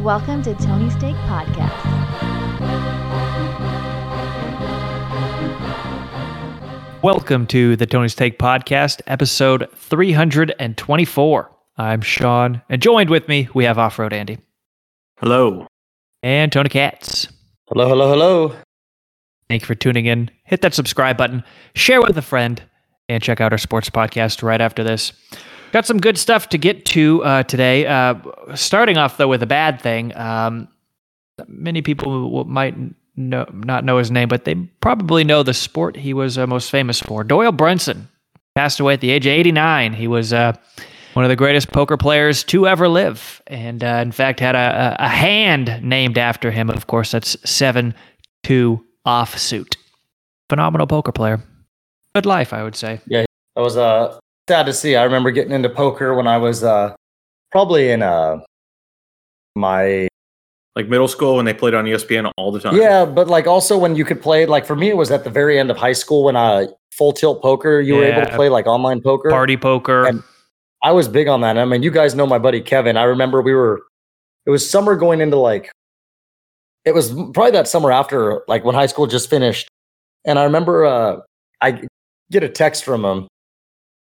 Welcome to Tony's Take Podcast. Welcome to the Tony's Take Podcast, episode 324. I'm Sean, and joined with me, we have Off Road Andy Hello. and Tony Katz. Hello, hello, hello. Thank you for tuning in. Hit that subscribe button, share with a friend, and check out our sports podcast right after this. Got some good stuff to get to uh, today. Uh, starting off, though, with a bad thing. Um, many people might know, not know his name, but they probably know the sport he was uh, most famous for. Doyle Brunson passed away at the age of 89. He was uh, one of the greatest poker players to ever live, and uh, in fact had a, a a hand named after him. Of course, that's seven two offsuit. Phenomenal poker player. Good life, I would say. Yeah, that was uh sad to see. I remember getting into poker when I was uh probably in uh my like middle school when they played on ESPN all the time. yeah, but like also when you could play like for me it was at the very end of high school when uh full tilt poker you were able to play like online poker. Party poker. And- I was big on that. I mean, you guys know my buddy Kevin. I remember we were it was summer going into like it was probably that summer after like when high school just finished. And I remember uh I get a text from him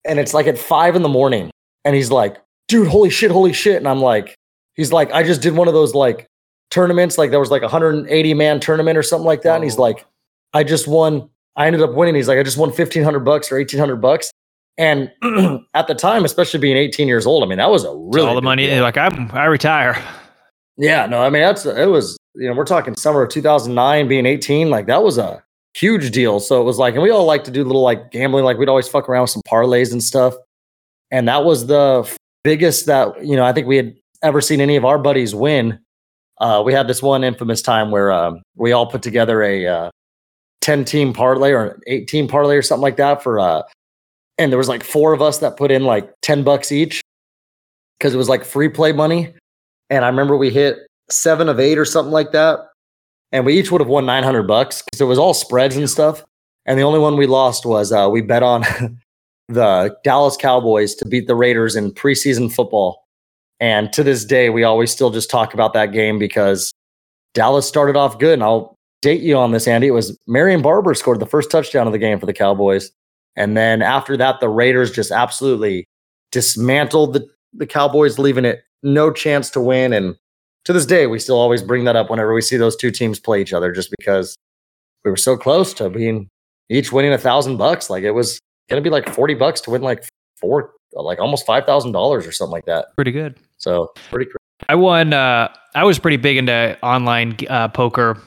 and it's like at five in the morning. And he's like, dude, holy shit, holy shit. And I'm like, he's like, I just did one of those like tournaments, like there was like a 180 man tournament or something like that. And he's Oh. like, I just won, I ended up winning. He's like, I just won 1500 bucks or 1800 bucks. And at the time, especially being 18 years old, I mean, that was a really all the money. deal. Like I'm, I retire. Yeah, no, I mean that's it was you know we're talking summer of 2009 being 18 like that was a huge deal. So it was like and we all like to do little like gambling like we'd always fuck around with some parlays and stuff. And that was the biggest that you know I think we had ever seen any of our buddies win. Uh, we had this one infamous time where um, we all put together a uh, 10 team parlay or an 8 parlay or something like that for uh and there was like four of us that put in like 10 bucks each because it was like free play money and I remember we hit seven of eight or something like that, and we each would have won nine hundred bucks because it was all spreads and stuff. And the only one we lost was uh, we bet on the Dallas Cowboys to beat the Raiders in preseason football. And to this day, we always still just talk about that game because Dallas started off good. And I'll date you on this, Andy. It was Marion Barber scored the first touchdown of the game for the Cowboys. And then after that, the Raiders just absolutely dismantled the, the Cowboys, leaving it no chance to win. And to this day, we still always bring that up whenever we see those two teams play each other, just because we were so close to being each winning a thousand bucks. Like it was gonna be like forty bucks to win like four, like almost five thousand dollars or something like that. Pretty good. So pretty. Crazy. I won. Uh, I was pretty big into online uh, poker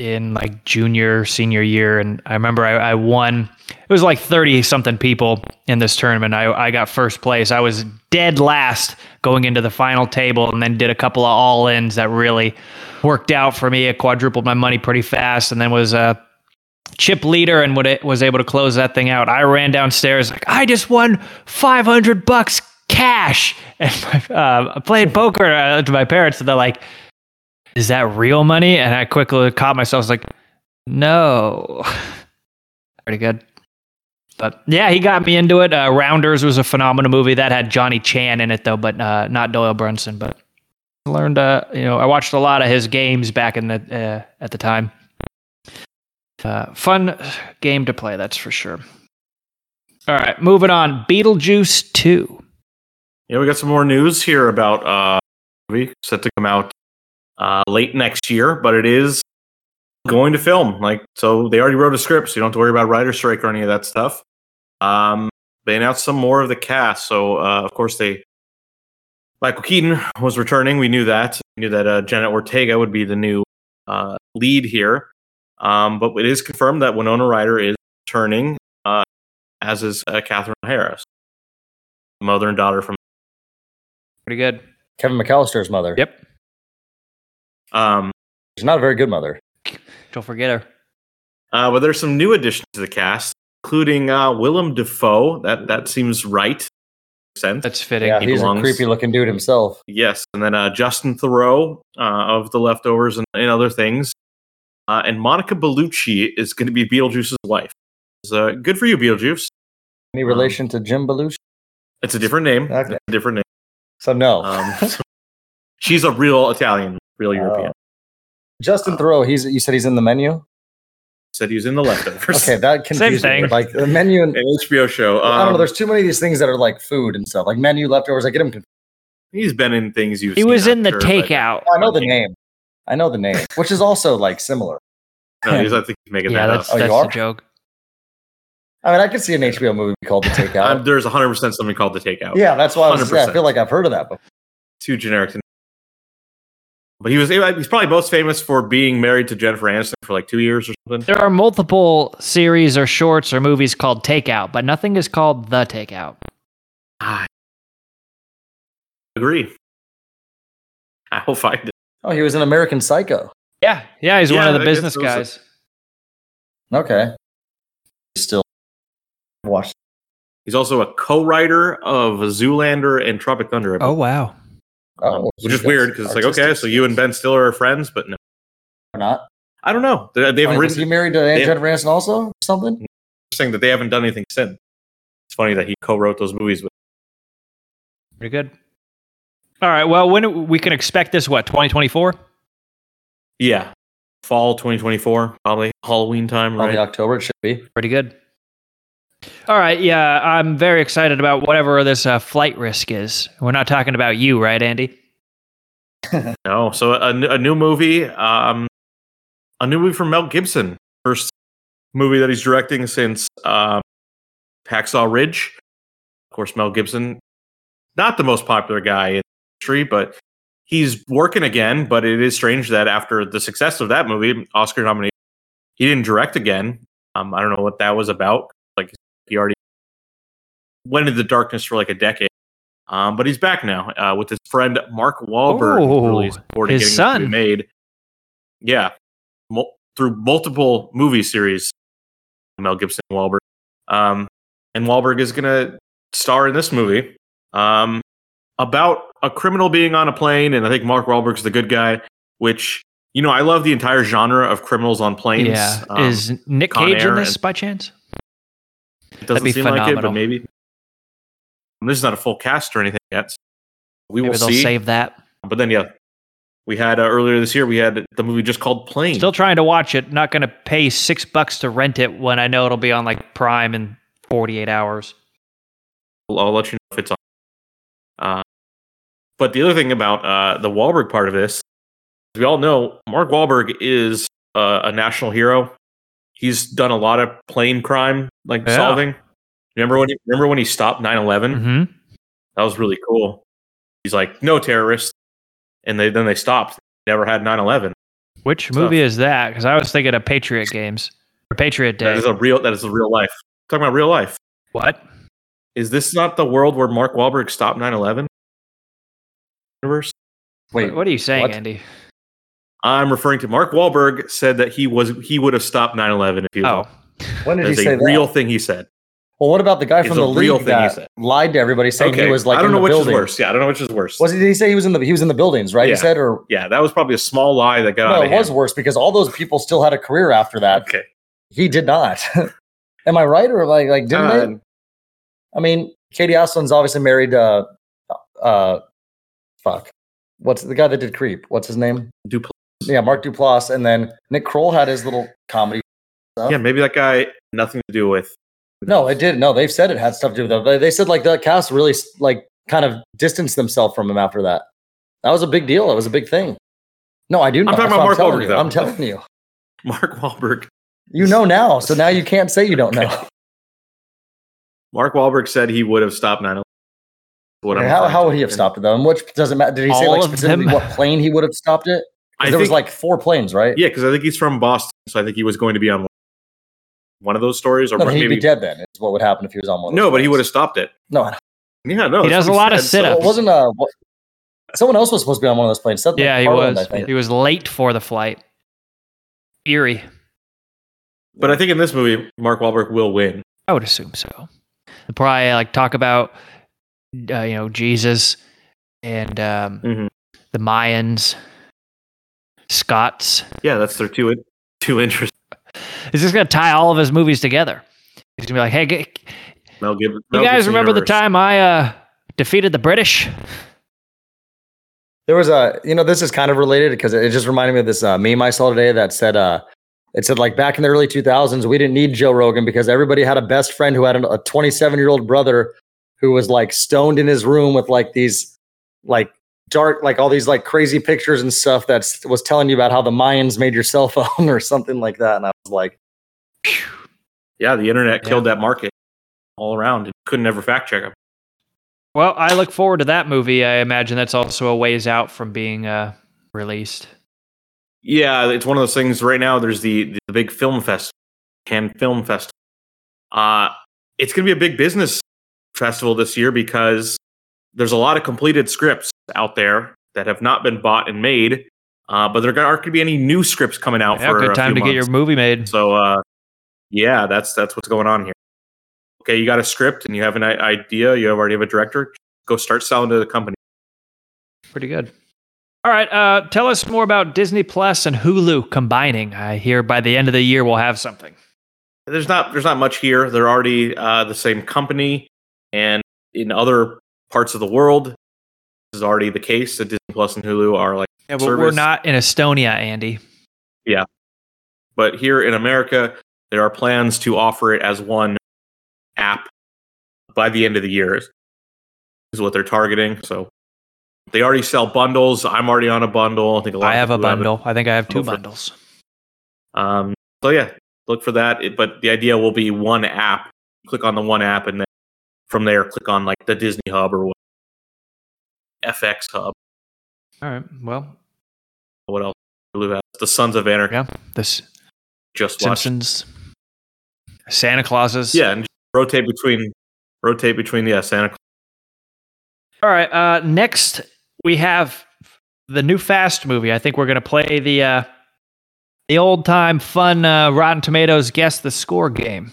in like junior, senior year, and I remember I, I won. It was like thirty something people in this tournament. I I got first place. I was dead last going into the final table, and then did a couple of all ins that really worked out for me. It quadrupled my money pretty fast, and then was a chip leader and was able to close that thing out. I ran downstairs like I just won five hundred bucks cash, and my, uh, I played poker uh, to my parents, and they're like, "Is that real money?" And I quickly caught myself I was like, "No." Pretty good. But yeah, he got me into it. Uh, Rounders was a phenomenal movie that had Johnny Chan in it though, but uh, not Doyle Brunson. But learned, uh, you know, I watched a lot of his games back in the uh, at the time. Uh, fun game to play, that's for sure. All right, moving on. Beetlejuice two. Yeah, we got some more news here about uh movie set to come out uh late next year, but it is going to film. Like so they already wrote a script, so you don't have to worry about writer strike or any of that stuff. Um they announced some more of the cast. So uh of course they Michael Keaton was returning. We knew that. We knew that uh, Jenna Ortega would be the new uh, lead here. Um, but it is confirmed that Winona Ryder is returning, uh, as is uh, Catherine O'Hara, mother and daughter from Pretty good. Kevin McAllister's mother. Yep. Um, She's not a very good mother. Don't forget her. uh, but there's some new additions to the cast, including uh, Willem Dafoe. That that seems right. Sense. That's fitting. Yeah, he he's belongs. a creepy looking dude himself. Yes, and then uh, Justin Theroux uh, of The Leftovers and, and other things, uh, and Monica Bellucci is going to be Beetlejuice's wife. So good for you, Beetlejuice. Any Um, relation to Jim Belushi? It's a different name. Okay. It's a different name. So no. Um, she's a real Italian. real Oh. European. Justin Theroux, he's you said he's in the menu. Said he was in the leftovers. Okay, that confused me. thing. Like the menu and An HBO show. I don't know. Um, There's too many of these things that are like food and stuff, like menu leftovers. I get him confused. he's been in things you've He seen, was in the sure, but- takeout. I know the name. I know the name, which is also like similar. No, he's, I think he's making Yeah, that that's up. Oh, you that's are? the joke. I mean, I could see an HBO movie called The Takeout. Um, there's 100% something called the takeout. yeah, that's why I, was, yeah, I feel like I've heard of that. Before. Too generic to But he was he's probably most famous for being married to Jennifer Aniston for like two years or something. There are multiple series or shorts or movies called Takeout, but nothing is called The Takeout. I agree. I will find it. Oh, he was in American Psycho. Yeah, yeah, he's one of the I business those are- guys. Okay. Still watch. He's also a co-writer of Zoolander and Tropic Thunder. Oh wow. Oh, um, which is weird because it's like okay, so you and. Ben Stiller are friends, but no, Or not. I don't know. They, they haven't Funny, was he married to they- Jennifer Aniston also? or Something? saying that they haven't done anything since. It's funny that he co-wrote those movies with. Pretty good. All right. Well, when we can expect this? What 2024? Yeah, fall 2024, probably Halloween time, Probably right? October. It should be. Pretty good. All right. Yeah, I'm very excited about whatever this uh, flight risk is. We're not talking about you, right, Andy? No, so a new movie, um, a new movie from Mel Gibson, first movie that he's directing since um, Hacksaw Ridge. Of course, Mel Gibson, not the most popular guy in history, but he's working again. But it is strange that after the success of that movie, Oscar nomination, he didn't direct again. Um, I don't know what that was about. Like he already went into the darkness for like a decade. Um, but he's back now uh, with his friend Mark Wahlberg, Oh, really supporting his son. made. Yeah, mul- through multiple movie series, Mel Gibson, and Wahlberg, um, and Wahlberg is going to star in this movie um, about a criminal being on a plane, and I think Mark Wahlberg's the good guy. Which you know, I love the entire genre of criminals on planes. yeah. Um, is Nick Con Cage in this and- by chance? It doesn't seem like it, but maybe. This is not a full cast or anything yet. so We Maybe will they'll see. save that. But then, yeah, we had uh, earlier this year. We had the movie just called Plane. Still trying to watch it. Not going to pay six bucks to rent it when I know it'll be on like Prime in 48 hours. I'll, I'll let you know if it's on. Uh, but the other thing about uh, the Wahlberg part of this, as we all know, Mark Wahlberg is uh, a national hero. He's done a lot of plane crime, like Yeah. solving. Remember when? He, remember when he stopped 9-11? Mm-hmm. That was really cool. He's like, no terrorists, and they then they stopped. Never had 9-11. Which Tough. movie is that? Because I was thinking of Patriot Games or Patriot That Day. is a real. That is a real life. Talking about real life. what? Is this not the world where Mark Wahlberg stopped 9-11? Universe. Wait, what are you saying, what? Andy? I'm referring to Mark Wahlberg said that he was he would have stopped 9/11 if he was. Oh, alive. when did That he is say a real thing he said. Well, what about the guy It's from the real league thing he that said. lied to everybody saying he was like I don't in know the which building? is worse. Yeah, I don't know which is worse. Was he, did he say he was in the he was in the buildings, right? Yeah. He said, or yeah, that was probably a small lie that got no, out it was hand. worse because all those people still had a career after that. Okay. He did not. Am I right, or like like didn't Uh, they? I mean, Katie Aselton's obviously married. Uh, uh, fuck. What's the guy that did Creep? What's his name? Dupl- Yeah, Mark Duplass, and then Nick Kroll had his little comedy. Stuff. yeah, maybe that guy nothing to do with. No, it did. No, they've said it had stuff to do with it. They- They said like the cast really like kind of distanced themselves from him after that. That was a big deal. It was a big thing. No, I do know. I'm talking That's about Mark telling Wahlberg, you. though. I'm telling you. Mark Wahlberg. You know now, so now you can't say you don't know. Mark Wahlberg said he would have stopped 9/11. What I'm how, how would he have stopped it though? And which doesn't matter. Did he say like specifically what plane he would have stopped it? 'Cause I there was like four planes, right? Yeah, because I think he's from Boston, so I think he was going to be on one of those stories, or No, then he'd maybe be dead then. Is what would happen if he was on one. Of no, those but he would have stopped it. No, I don't- Yeah, no, He that's does a lot of said. sit-ups. it wasn't. Uh, what, someone else was supposed to be on one of those planes. Seth yeah, he was. He was late for the flight. Eerie. But I think in this movie, Mark Wahlberg will win. I would assume so. They'll probably like talk about, uh, you know, Jesus and um, Mhm. the Mayans, Scots. Yeah, that's their two in- two interests. He's just gonna tie all of his movies together. He's gonna be like, "Hey, g- Mel Gibson. you guys Gibson remember the time I uh, defeated the British? There was a, you know, this is kind of related because it just reminded me of this uh, meme I saw today that said, uh, it said like back in the early 2000s, we didn't need Joe Rogan because everybody had a best friend who had a 27 year old brother who was like stoned in his room with like these like dark, like all these like crazy pictures and stuff that was telling you about how the Mayans made your cell phone or something like that. And I was like, Yeah, the internet Yeah. killed that market all around. It couldn't ever fact check them. Well, I look forward to that movie. I imagine that's also a ways out from being uh, released. Yeah, it's one of those things. Right now, there's the the big film fest, Cannes Film Festival. Uh, it's going to be a big business festival this year because there's a lot of completed scripts out there that have not been bought and made. Uh, but there aren't going to be any new scripts coming out Yeah, for good a time to few get your movie made. So, uh, yeah, that's that's what's going on here. Okay, you got a script and you have an idea. You have already have a director. Go start selling to the company. Pretty good. All right, uh, tell us more about Disney Plus and Hulu combining. I hear by the end of the year we'll have something. there's not there's not much here. They're already uh, the same company, and in other parts of the world, this is already the case. That Disney Plus and Hulu are like, Yeah, but we're not in Estonia, Andy. Yeah. But here in America, there are plans to offer it as one app by the end of the year. Is what they're targeting. So they already sell bundles. I'm already on a bundle. I think a lot. I have a bundle. I think I have two Go for it. bundles. Um, so yeah, look for that. It, but the idea will be one app. Click on the one app, and then from there, click on like the Disney Hub or what, FX Hub. All right. Well, What else? The Sons of Anarchy. yeah. This Just watched. Simpsons, Santa Clauses. Yeah, and rotate between rotate between yeah Santa. Claus. All right. Uh, next, we have the new Fast movie. I think we're going to play the uh, the old time fun uh, Rotten Tomatoes guess the score game.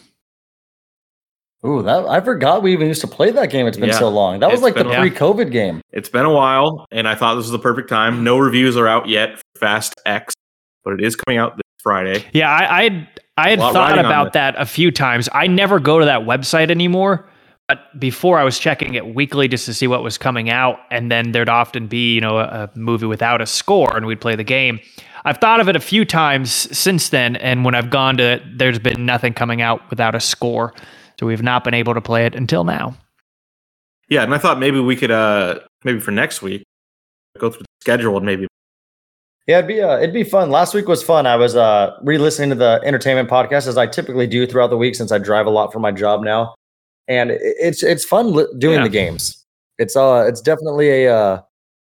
Ooh, that I forgot we even used to play that game. It's been Yeah. so long. That was It's like the been- yeah. pre-COVID game. It's been a while, and I thought this was the perfect time. No reviews are out yet for Fast X, but it is coming out this Friday. Yeah, I I had, I had thought about that a few times. I never go to that website anymore. But before I was checking it weekly just to see what was coming out, and then there'd often be, you know, a, a movie without a score, and we'd play the game. I've thought of it a few times since then, and when I've gone to it, there's been nothing coming out without a score, so we've not been able to play it until now. Yeah, and I thought maybe we could uh maybe for next week go through the schedule and maybe Yeah, it'd be uh, it'd be fun. Last week was fun. I was uh re-listening to the entertainment podcast as I typically do throughout the week since I drive a lot for my job now, and it's it's fun li- doing Yeah. the games. It's uh it's definitely a uh,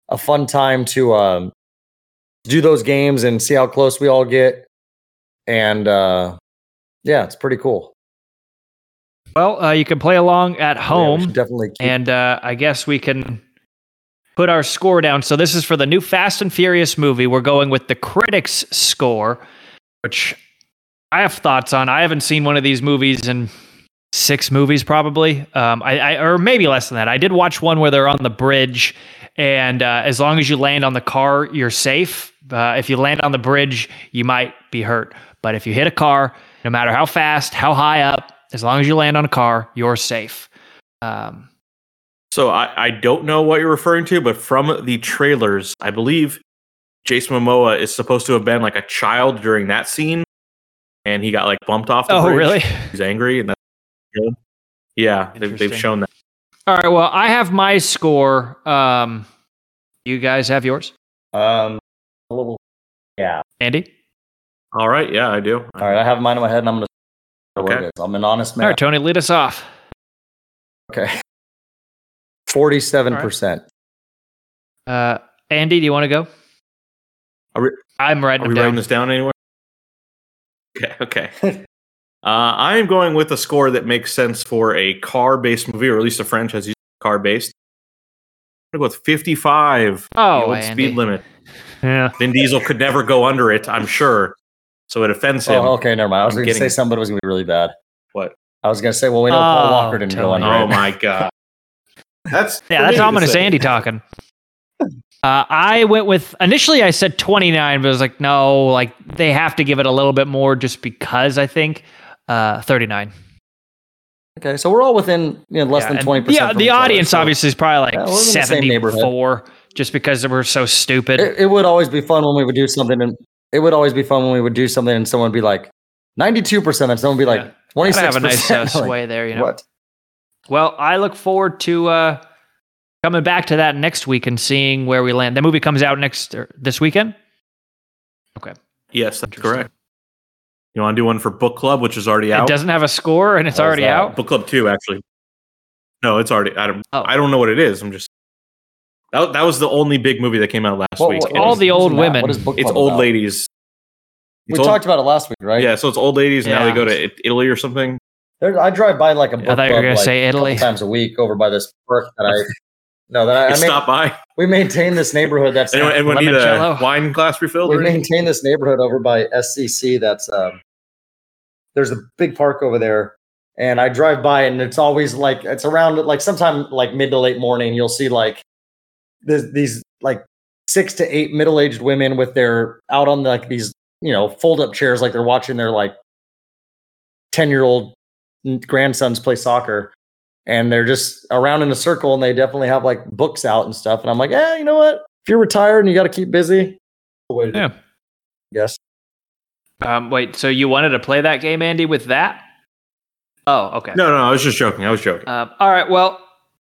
a fun time to um do those games and see how close we all get, and uh yeah, it's pretty cool. Well, uh, you can play along at home. should definitely. Keep, and uh, I guess we can put our score down. So this is for the new Fast and Furious movie. We're going with the critics' score, which I have thoughts on. I haven't seen one of these movies in six movies, probably, um, I, I or maybe less than that. I did watch one where they're on the bridge, and uh, as long as you land on the car, you're safe. Uh, if you land on the bridge, you might be hurt. But if you hit a car, no matter how fast, how high up, as long as you land on a car, you're safe. Um, So I, I don't know what you're referring to, but from the trailers, I believe Jason Momoa is supposed to have been like a child during that scene, and he got like bumped off. The oh, bridge. really? He's angry, and that's yeah, they've, they've shown that. All right. Well, I have my score. Um, you guys have yours, um, a little. Yeah. Andy. All right, yeah, I do. All right, I have mine in my head, and I'm gonna. What Okay. it is. I'm an honest man. right, Tony, lead us off. Okay. Forty-seven percent. Uh, Andy, do you want to go? Are we- I'm writing Are we them writing this down anywhere? Okay, okay. uh, I am going with a score that makes sense for a car-based movie, or at least a franchise using car-based. I'm going to go with 55. Oh, the old Andy. speed limit. Yeah. Vin Diesel could never go under it, I'm sure. So it offends him. Oh, okay, never mind. I was I'm going to say getting- something, but it was going to be really bad. What? I was going to say, well, we know Paul Oh, Walker didn't go Tony. under Oh it. my god. That's Yeah, that's ominous say. Andy talking. Uh, I went with initially I said 29, but I was like, no, like they have to give it a little bit more just because I think uh, 39. Okay, so we're all within you know, less Yeah, than twenty percent. Yeah, the audience obviously is probably like Yeah, the same neighborhood. 74 just because we're so stupid. It, it would always be fun when we would do something, and it would always be fun when we would do something, and someone would be like ninety-two percent, and someone would be like Yeah. twenty-six Gotta have a nice uh, sway there, you know. What? Well, I look forward to uh, coming back to that next week and seeing where we land. The movie comes out next or this weekend. Okay. Yes, that's correct. You want to do one for book club, which is already out. It doesn't have a score and it's How's already that? out. Book club two, actually. No, it's already. I don't. Oh. I don't know what it is. I'm just. That, that was the only big movie that came out last What- week. what- all it's, the old women. What is book it's old about? ladies. We old- talked about it last week, right? Yeah, so it's old ladies, and now they go to Italy or something. There, I drive by like a book I thought you were club, gonna say Italy. times a week over by this park that I. No, that I, I Just stop by. we maintain this neighborhood that's Anyone, anyone need a Limoncello. wine glass refilled? we maintain this neighborhood over by SCC. That's um, there's a big park over there, and I drive by, and it's always like it's around like sometime like mid to late morning. You'll see like this, these like six to eight middle aged women with their out on like these you know fold up chairs, like they're watching their like ten year old grandsons play soccer. And they're just around in a circle, and they definitely have like books out and stuff. And I'm like, eh, you know what? If you're retired and you got to keep busy, way to do it. Yeah. Yes. Um, wait, so you wanted to play that game, Andy, with that? Oh, okay. No, no, I was just joking. I was joking. Um, all right. Well,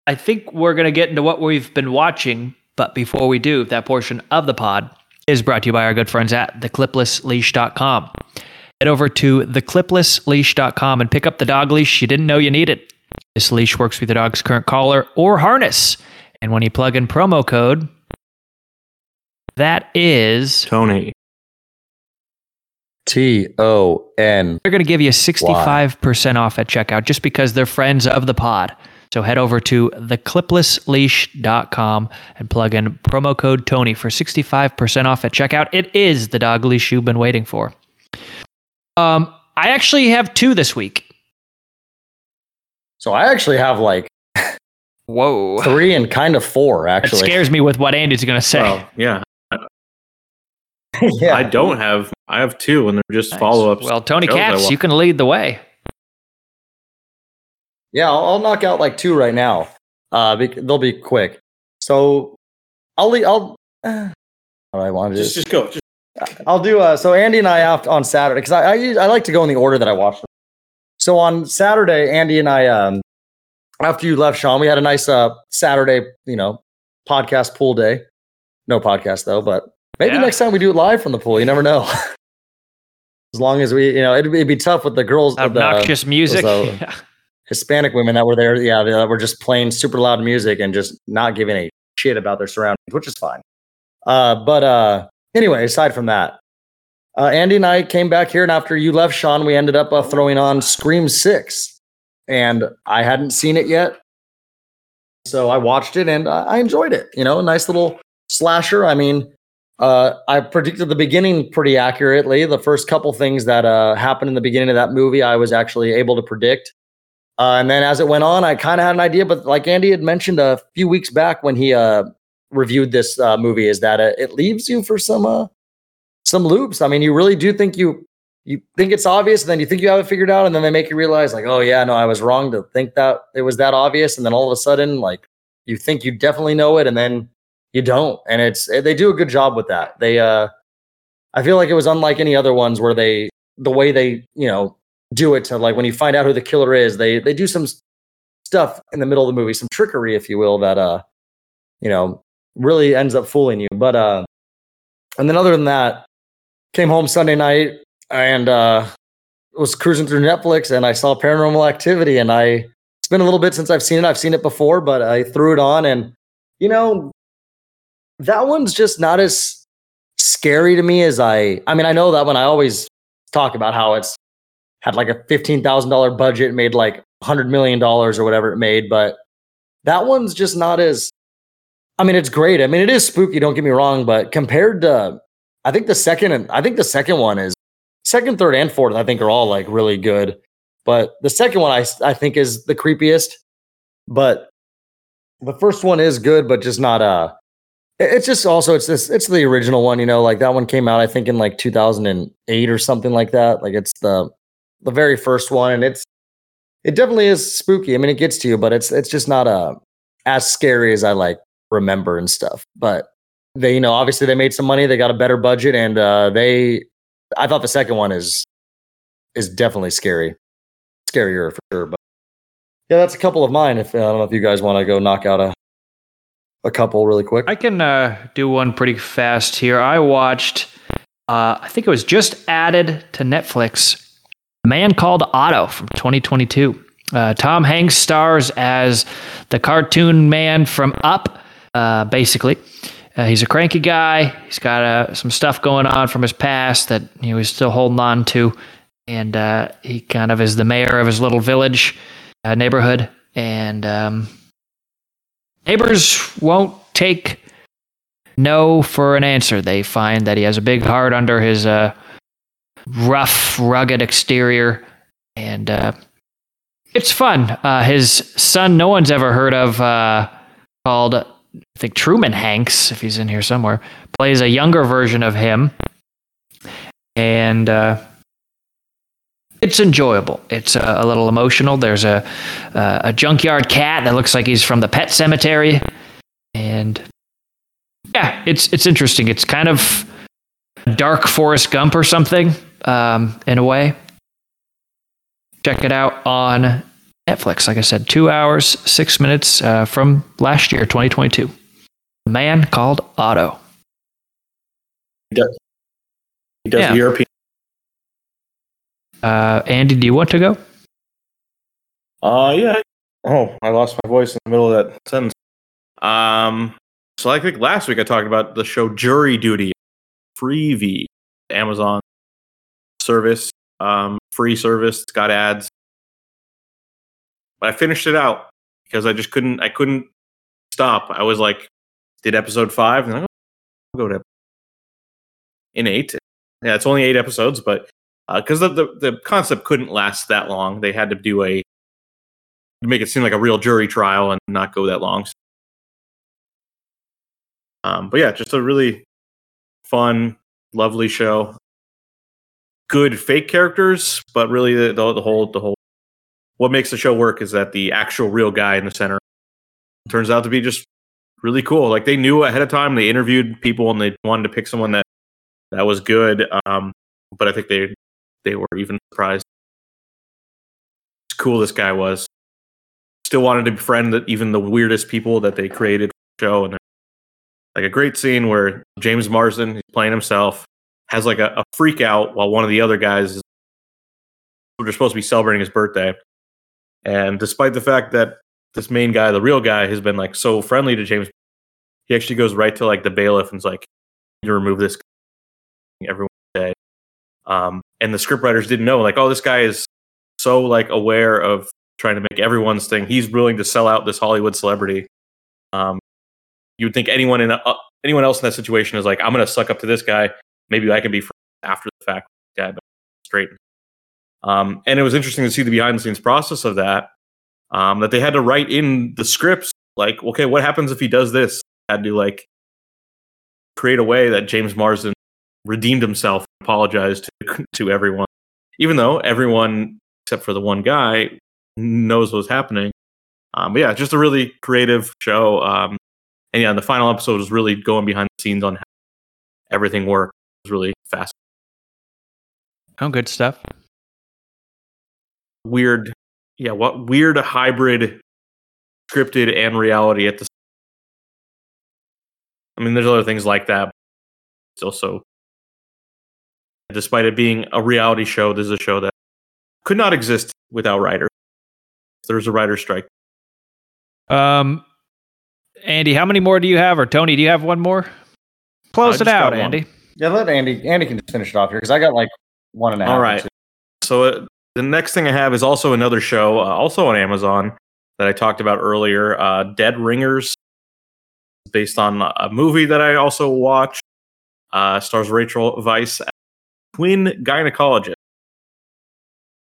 I think we're going to get into what we've been watching. But before we do, that portion of the pod is brought to you by our good friends at thecliplessleash.com. Head over to thecliplessleash.com and pick up the dog leash you didn't know you needed. This leash works with your dog's current collar or harness. And when you plug in promo code, that is, Tony. T O N. they're going to give you 65% off at checkout just because they're friends of the pod. So head over to thecliplessleash.com and plug in promo code Tony for 65% off at checkout. It is the dog leash you've been waiting for. Um, I actually have two this week. So I actually have like Whoa. three and kind of four That actually. scares me with what Andy's going to say. Well, yeah, yeah. I don't have. I have two, and they're just Nice. follow ups. Well, Tony shows I Katz, you can lead the way. Yeah, I'll, I'll knock out like two right now. Uh, bec- they'll be quick. So I'll leave. I'll. Uh, what I want to do? Just, just go. Just, I'll do. Uh, so Andy and I have on Saturday because I, I I like to go in the order that I watch them. So on Saturday, Andy and I, um, after you left, Sean, we had a nice uh Saturday, you know, podcast pool day. No podcast though, but maybe Yeah. next time we do it live from the pool. You never know. as long as we, you know, it'd, it'd be tough with the girls, the Obnoxious music. uh, Hispanic women that were there. Yeah, that were just playing super loud music and just not giving a shit about their surroundings, which is fine. Uh, but uh, anyway, aside from that, uh, Andy and I came back here, and after you left, Sean, we ended up uh, throwing on Scream Six, and I hadn't seen it yet, so I watched it and I enjoyed it. You know, a nice little slasher. I mean, uh, I predicted the beginning pretty accurately. The first couple things that uh, happened in the beginning of that movie, I was actually able to predict. Uh, and then as it went on, I kind of had an idea, but like Andy had mentioned a few weeks back when he uh, reviewed this uh, movie, is that uh, it leaves you for some uh, some loops. I mean, you really do think you you think it's obvious, and then you think you have it figured out, and then they make you realize, like, oh yeah, no, I was wrong to think that it was that obvious, and then all of a sudden, like, you think you definitely know it, and then you don't, and it's they do a good job with that. They, uh, I feel like it was unlike any other ones where they the way they you know do it to like when you find out who the killer is, they they do some stuff in the middle of the movie, some trickery, if you will, that uh, you know, really ends up fooling you. But uh, and then other than that, came home Sunday night and uh, was cruising through Netflix and I saw Paranormal Activity and I it's been a little bit since I've seen it. I've seen it before, but I threw it on and you know that one's just not as scary to me as I I mean I know that one I always talk about how it's had like a $15,000 budget made like 100 million dollars or whatever it made, but that one's just not as I mean it's great. I mean it is spooky, don't get me wrong, but compared to I think the second and I think the second one is second, third, and fourth. I think are all like really good, but the second one I I think is the creepiest. But the first one is good, but just not uh It's just also it's this it's the original one, you know. Like that one came out I think in like 2008 or something like that. Like it's the the very first one, and it's it definitely is spooky. I mean, it gets to you, but it's it's just not uh as scary as I like remember and stuff. But they, you know, obviously they made some money. They got a better budget, and uh, they. I thought the second one is is definitely scary, scarier for sure. But yeah, that's a couple of mine. If I don't know if you guys want to go knock out a a couple really quick. I can uh, do one pretty fast here. I watched, uh, I think it was just added to Netflix, A Man Called Otto from 2022. Uh, Tom Hanks stars as the cartoon man from Up, uh, basically. Uh, he's a cranky guy. He's got uh, some stuff going on from his past that he was still holding on to. And uh, he kind of is the mayor of his little village, uh, neighborhood. And um, neighbors won't take no for an answer. They find that he has a big heart under his uh, rough, rugged exterior. And uh, it's fun. Uh, his son, no one's ever heard of, uh, called, I think Truman Hanks, if he's in here somewhere, plays a younger version of him. And uh, it's enjoyable. It's a, a little emotional. There's a, uh, a junkyard cat that looks like he's from the pet cemetery. And yeah, it's, it's interesting. It's kind of dark Forrest Gump or something um, in a way check it out on Netflix. Like I said, two hours, six minutes uh, from last year, 2022. A man called Otto. He does. He does Yeah. European. Uh, Andy, do you want to go? Uh, yeah. Oh, I lost my voice in the middle of that sentence. Um, so I think last week I talked about the show Jury Duty, Freevee, Amazon service, um, free service. It's got ads. But I finished it out because I just couldn't. I couldn't stop. I was like, did episode five, and then I'll go to in eight. Yeah, it's only eight episodes, but because the, the the concept couldn't last that long, they had to do a make it seem like a real jury trial and not go that long. Um, but yeah, just a really fun, lovely show. Good fake characters, but really the, the, the whole the whole what makes the show work is that the actual real guy in the center turns out to be just really cool. Like they knew ahead of time, they interviewed people and they wanted to pick someone that that was good. Um, but I think they they were even surprised. How cool this guy was. Still wanted to befriend even the weirdest people that they created the show, and like a great scene where James Marsden, he's playing himself, has like a, a freak out while one of the other guys is they're supposed to be celebrating his birthday. And despite the fact that this main guy, the real guy, has been like so friendly to James, he actually goes right to like the bailiff and's like, "You remove this everyone every day." Um, and the scriptwriters didn't know, like, oh, this guy is so like aware of trying to make everyone's thing. He's willing to sell out this Hollywood celebrity. Um, you would think anyone in a, uh, anyone else in that situation is like, I'm going to suck up to this guy. Maybe I can be after the fact, guy, but straight. Um, and it was interesting to see the behind the scenes process of that. Um, that they had to write in the scripts, like, okay, what happens if he does this? Had to like create a way that James Marsden redeemed himself, apologized to, to everyone, even though everyone except for the one guy knows what's happening. Um, but yeah, just a really creative show. Um, and yeah, the final episode was really going behind the scenes on how everything worked. Really fast. Oh, good stuff. Weird, yeah, what weird hybrid scripted and reality at the. I mean, there's other things like that. It's also, despite it being a reality show, this is a show that could not exist without writers. If there's a writer strike, Um, Andy, how many more do you have? Or Tony, do you have one more? Close it out, Andy. one. Yeah, let Andy. Andy can just finish it off here because I got like one and a half. All right. So uh, the next thing I have is also another show, uh, also on Amazon that I talked about earlier, uh, Dead Ringers, based on a movie that I also watched. Uh, stars Rachel Weisz, twin gynecologist.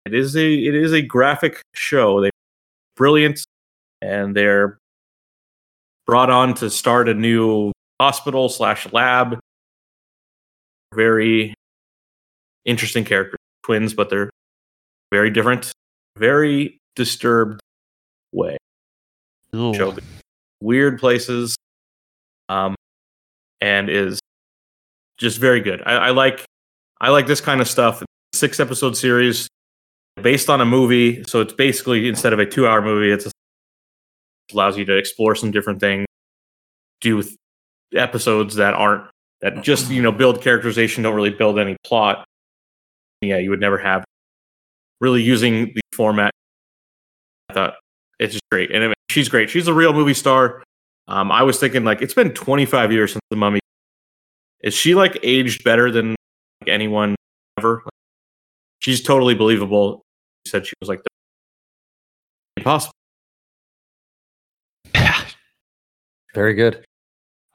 It is a it is a graphic show. They brilliant, and they're brought on to start a new hospital slash lab. Very interesting characters, twins, but they're very different, very disturbed way. Show weird places. um, and is just very good. I, I like I like this kind of stuff. Six episode series based on a movie, so it's basically instead of a two hour movie, it's a, allows you to explore some different things, do episodes that aren't that just you know build characterization, don't really build any plot. Yeah, you would never have really using the format. I thought it's just great, and she's great. She's a real movie star. Um, I was thinking like it's been 25 years since the Mummy. Is she like aged better than like, anyone ever? Like, she's totally believable. She said she was like the impossible. Very good.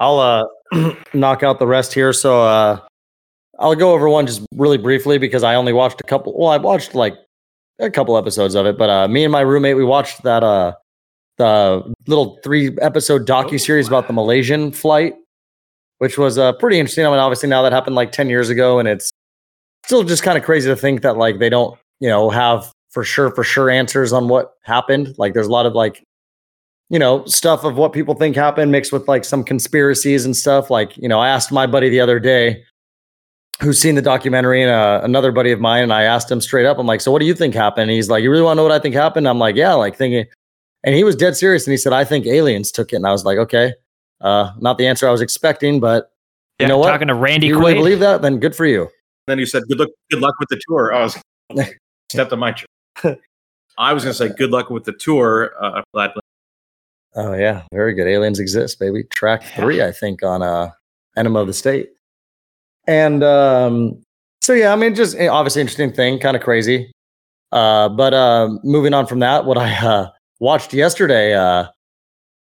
I'll uh knock out the rest here. So uh I'll go over one just really briefly because I only watched a couple well, I watched like a couple episodes of it, but uh me and my roommate we watched that uh the little three episode docu series about the Malaysian flight, which was uh pretty interesting. I mean, obviously now that happened like 10 years ago and it's still just kind of crazy to think that like they don't, you know, have for sure for sure answers on what happened. Like there's a lot of like you know, stuff of what people think happened mixed with like some conspiracies and stuff. Like, you know, I asked my buddy the other day who's seen the documentary and uh, another buddy of mine, and I asked him straight up, I'm like, so what do you think happened? And he's like, you really want to know what I think happened? I'm like, yeah, like thinking, and he was dead serious. And he said, I think aliens took it. And I was like, okay, uh, not the answer I was expecting, but you Yeah, know what? Talking to Randy you really believe that? Then good for you. Then you said good luck, good luck with the tour. I was stepped on my chair. I was going to say good luck with the tour. Uh, glad Oh yeah, very good. Aliens exist, baby. Track three, I think, on uh Enema of the State. And um, so yeah, I mean, just eh, obviously interesting thing, kind of crazy. Uh, but uh, moving on from that, what I uh, watched yesterday uh,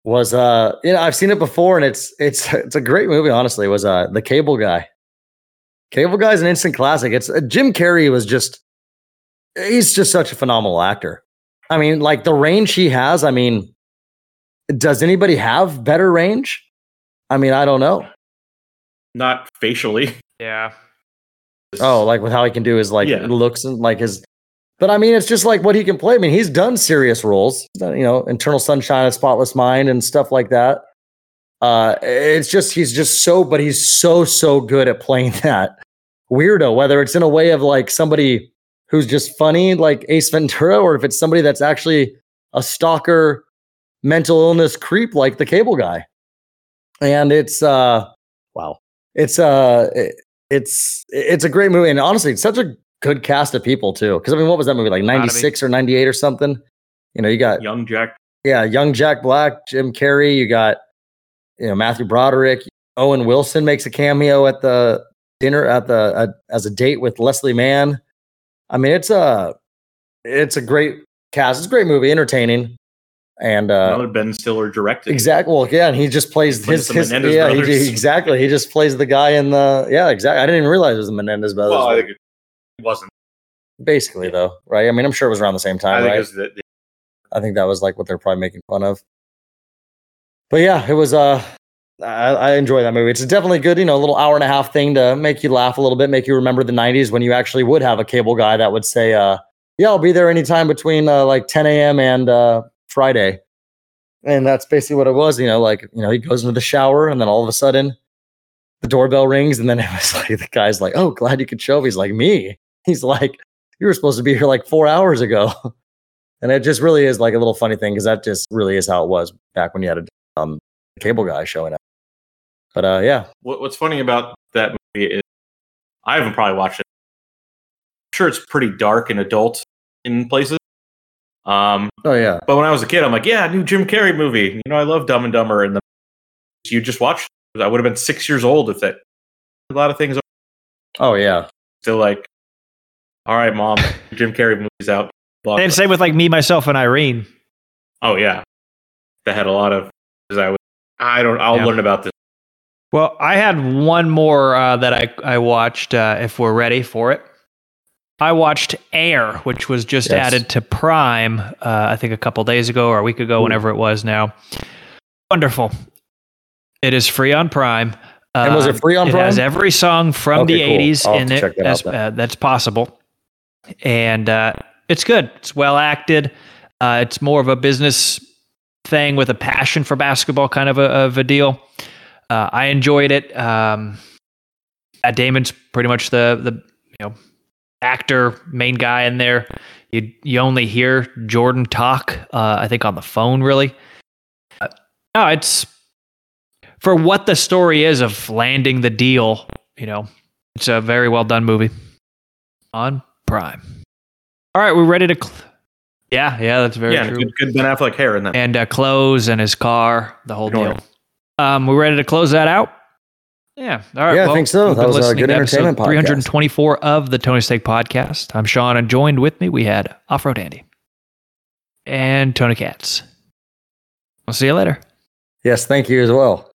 was uh, you know I've seen it before, and it's it's it's a great movie. Honestly, was uh, the Cable Guy. Cable Guy's an instant classic. It's uh, Jim Carrey was just he's just such a phenomenal actor. I mean, like the range he has. I mean, does anybody have better range? I mean, I don't know. not facially. Yeah. Oh, like with how he can do his like Yeah. looks and like his. But I mean, it's just like what he can play. I mean, he's done serious roles, you know, Eternal Sunshine of Spotless Mind and stuff like that. Uh, it's just he's just so, but he's so so good at playing that weirdo. Whether it's in a way of like somebody who's just funny, like Ace Ventura, or if it's somebody that's actually a stalker, mental illness creep, like the Cable Guy. And it's uh, wow, it's uh, it- it's it's a great movie, and honestly, it's such a good cast of people too. Because I mean, what was that movie like Lot of it. ninety six or ninety eight or something? You know, you got Young Jack. yeah, young Jack Black, Jim Carrey. You got you know Matthew Broderick. Owen Wilson makes a cameo at the dinner at the uh, as a date with Leslie Mann. I mean, it's a it's a great cast. It's a great movie, entertaining, and uh, Another Ben Stiller directed. Exactly. Well, yeah, and he just plays his, his Menendez yeah, he, exactly. He just plays the guy in the yeah, exactly. I didn't even realize it was the Menendez brothers. Well, I think it wasn't. basically though, right? I mean, I'm sure it was around the same I time, think right? was the, the- I think that was like what they're probably making fun of. But yeah, it was uh I, I enjoy that movie. It's definitely good, you know, a little hour and a half thing to make you laugh a little bit, make you remember the '90s when you actually would have a cable guy that would say, uh, "Yeah, I'll be there anytime between uh, like 10 a.m. and uh, Friday," and that's basically what it was. You know, like you know, he goes into the shower, and then all of a sudden, the doorbell rings, and then it was like the guy's like, "Oh, glad you could show up." He's like, "Me?" He's like, "You were supposed to be here like four hours ago." And it just really is like a little funny thing because that just really is how it was back when you had a um, cable guy showing up. But uh, yeah, what's funny about that movie is I haven't probably watched it. I'm sure it's pretty dark and adult in places. Um, oh yeah, but when I was a kid, I'm like, yeah, new Jim Carrey movie. You know, I love Dumb and Dumber, and the you just watched. I would have been six years old if that. A lot of things oh yeah, still like, all right, mom, Jim Carrey movies out. Blah, And same with like me, myself, and Irene. Oh yeah, that had a lot of. I was, I don't. I'll Yeah. learn about this. Well, I had one more uh, that I, I watched uh, if we're ready for it. I watched Air, which was just Yes. added to Prime, uh, I think a couple days ago or a week ago, Ooh. whenever it was now. Wonderful. It is free on Prime. And was it Um, free on it has Prime? every song from Okay, the cool. 80s in it that as, uh, that's possible. And uh, it's good. It's well acted. Uh, it's more of a business thing with a passion for basketball kind of a, of a deal. Uh, I enjoyed it. Um, Damon's pretty much the the you know actor main guy in there. You you only hear Jordan talk. Uh, I think on the phone really. Uh, no, it's for what the story is of landing the deal. You know, it's a very well done movie on Prime. All right, we're ready to. Cl- yeah, yeah, that's very yeah, true. good, good Ben Affleck hair in that. And uh, clothes and his car, the whole deal. Um, we're ready to close that out. Yeah. All right. Yeah, I think so. That was a good episode entertainment podcast. 324 of the Tony's Take Podcast. I'm Sean, and joined with me we had Off Road Andy and Tony Katz. We'll see you later. Yes, thank you as well.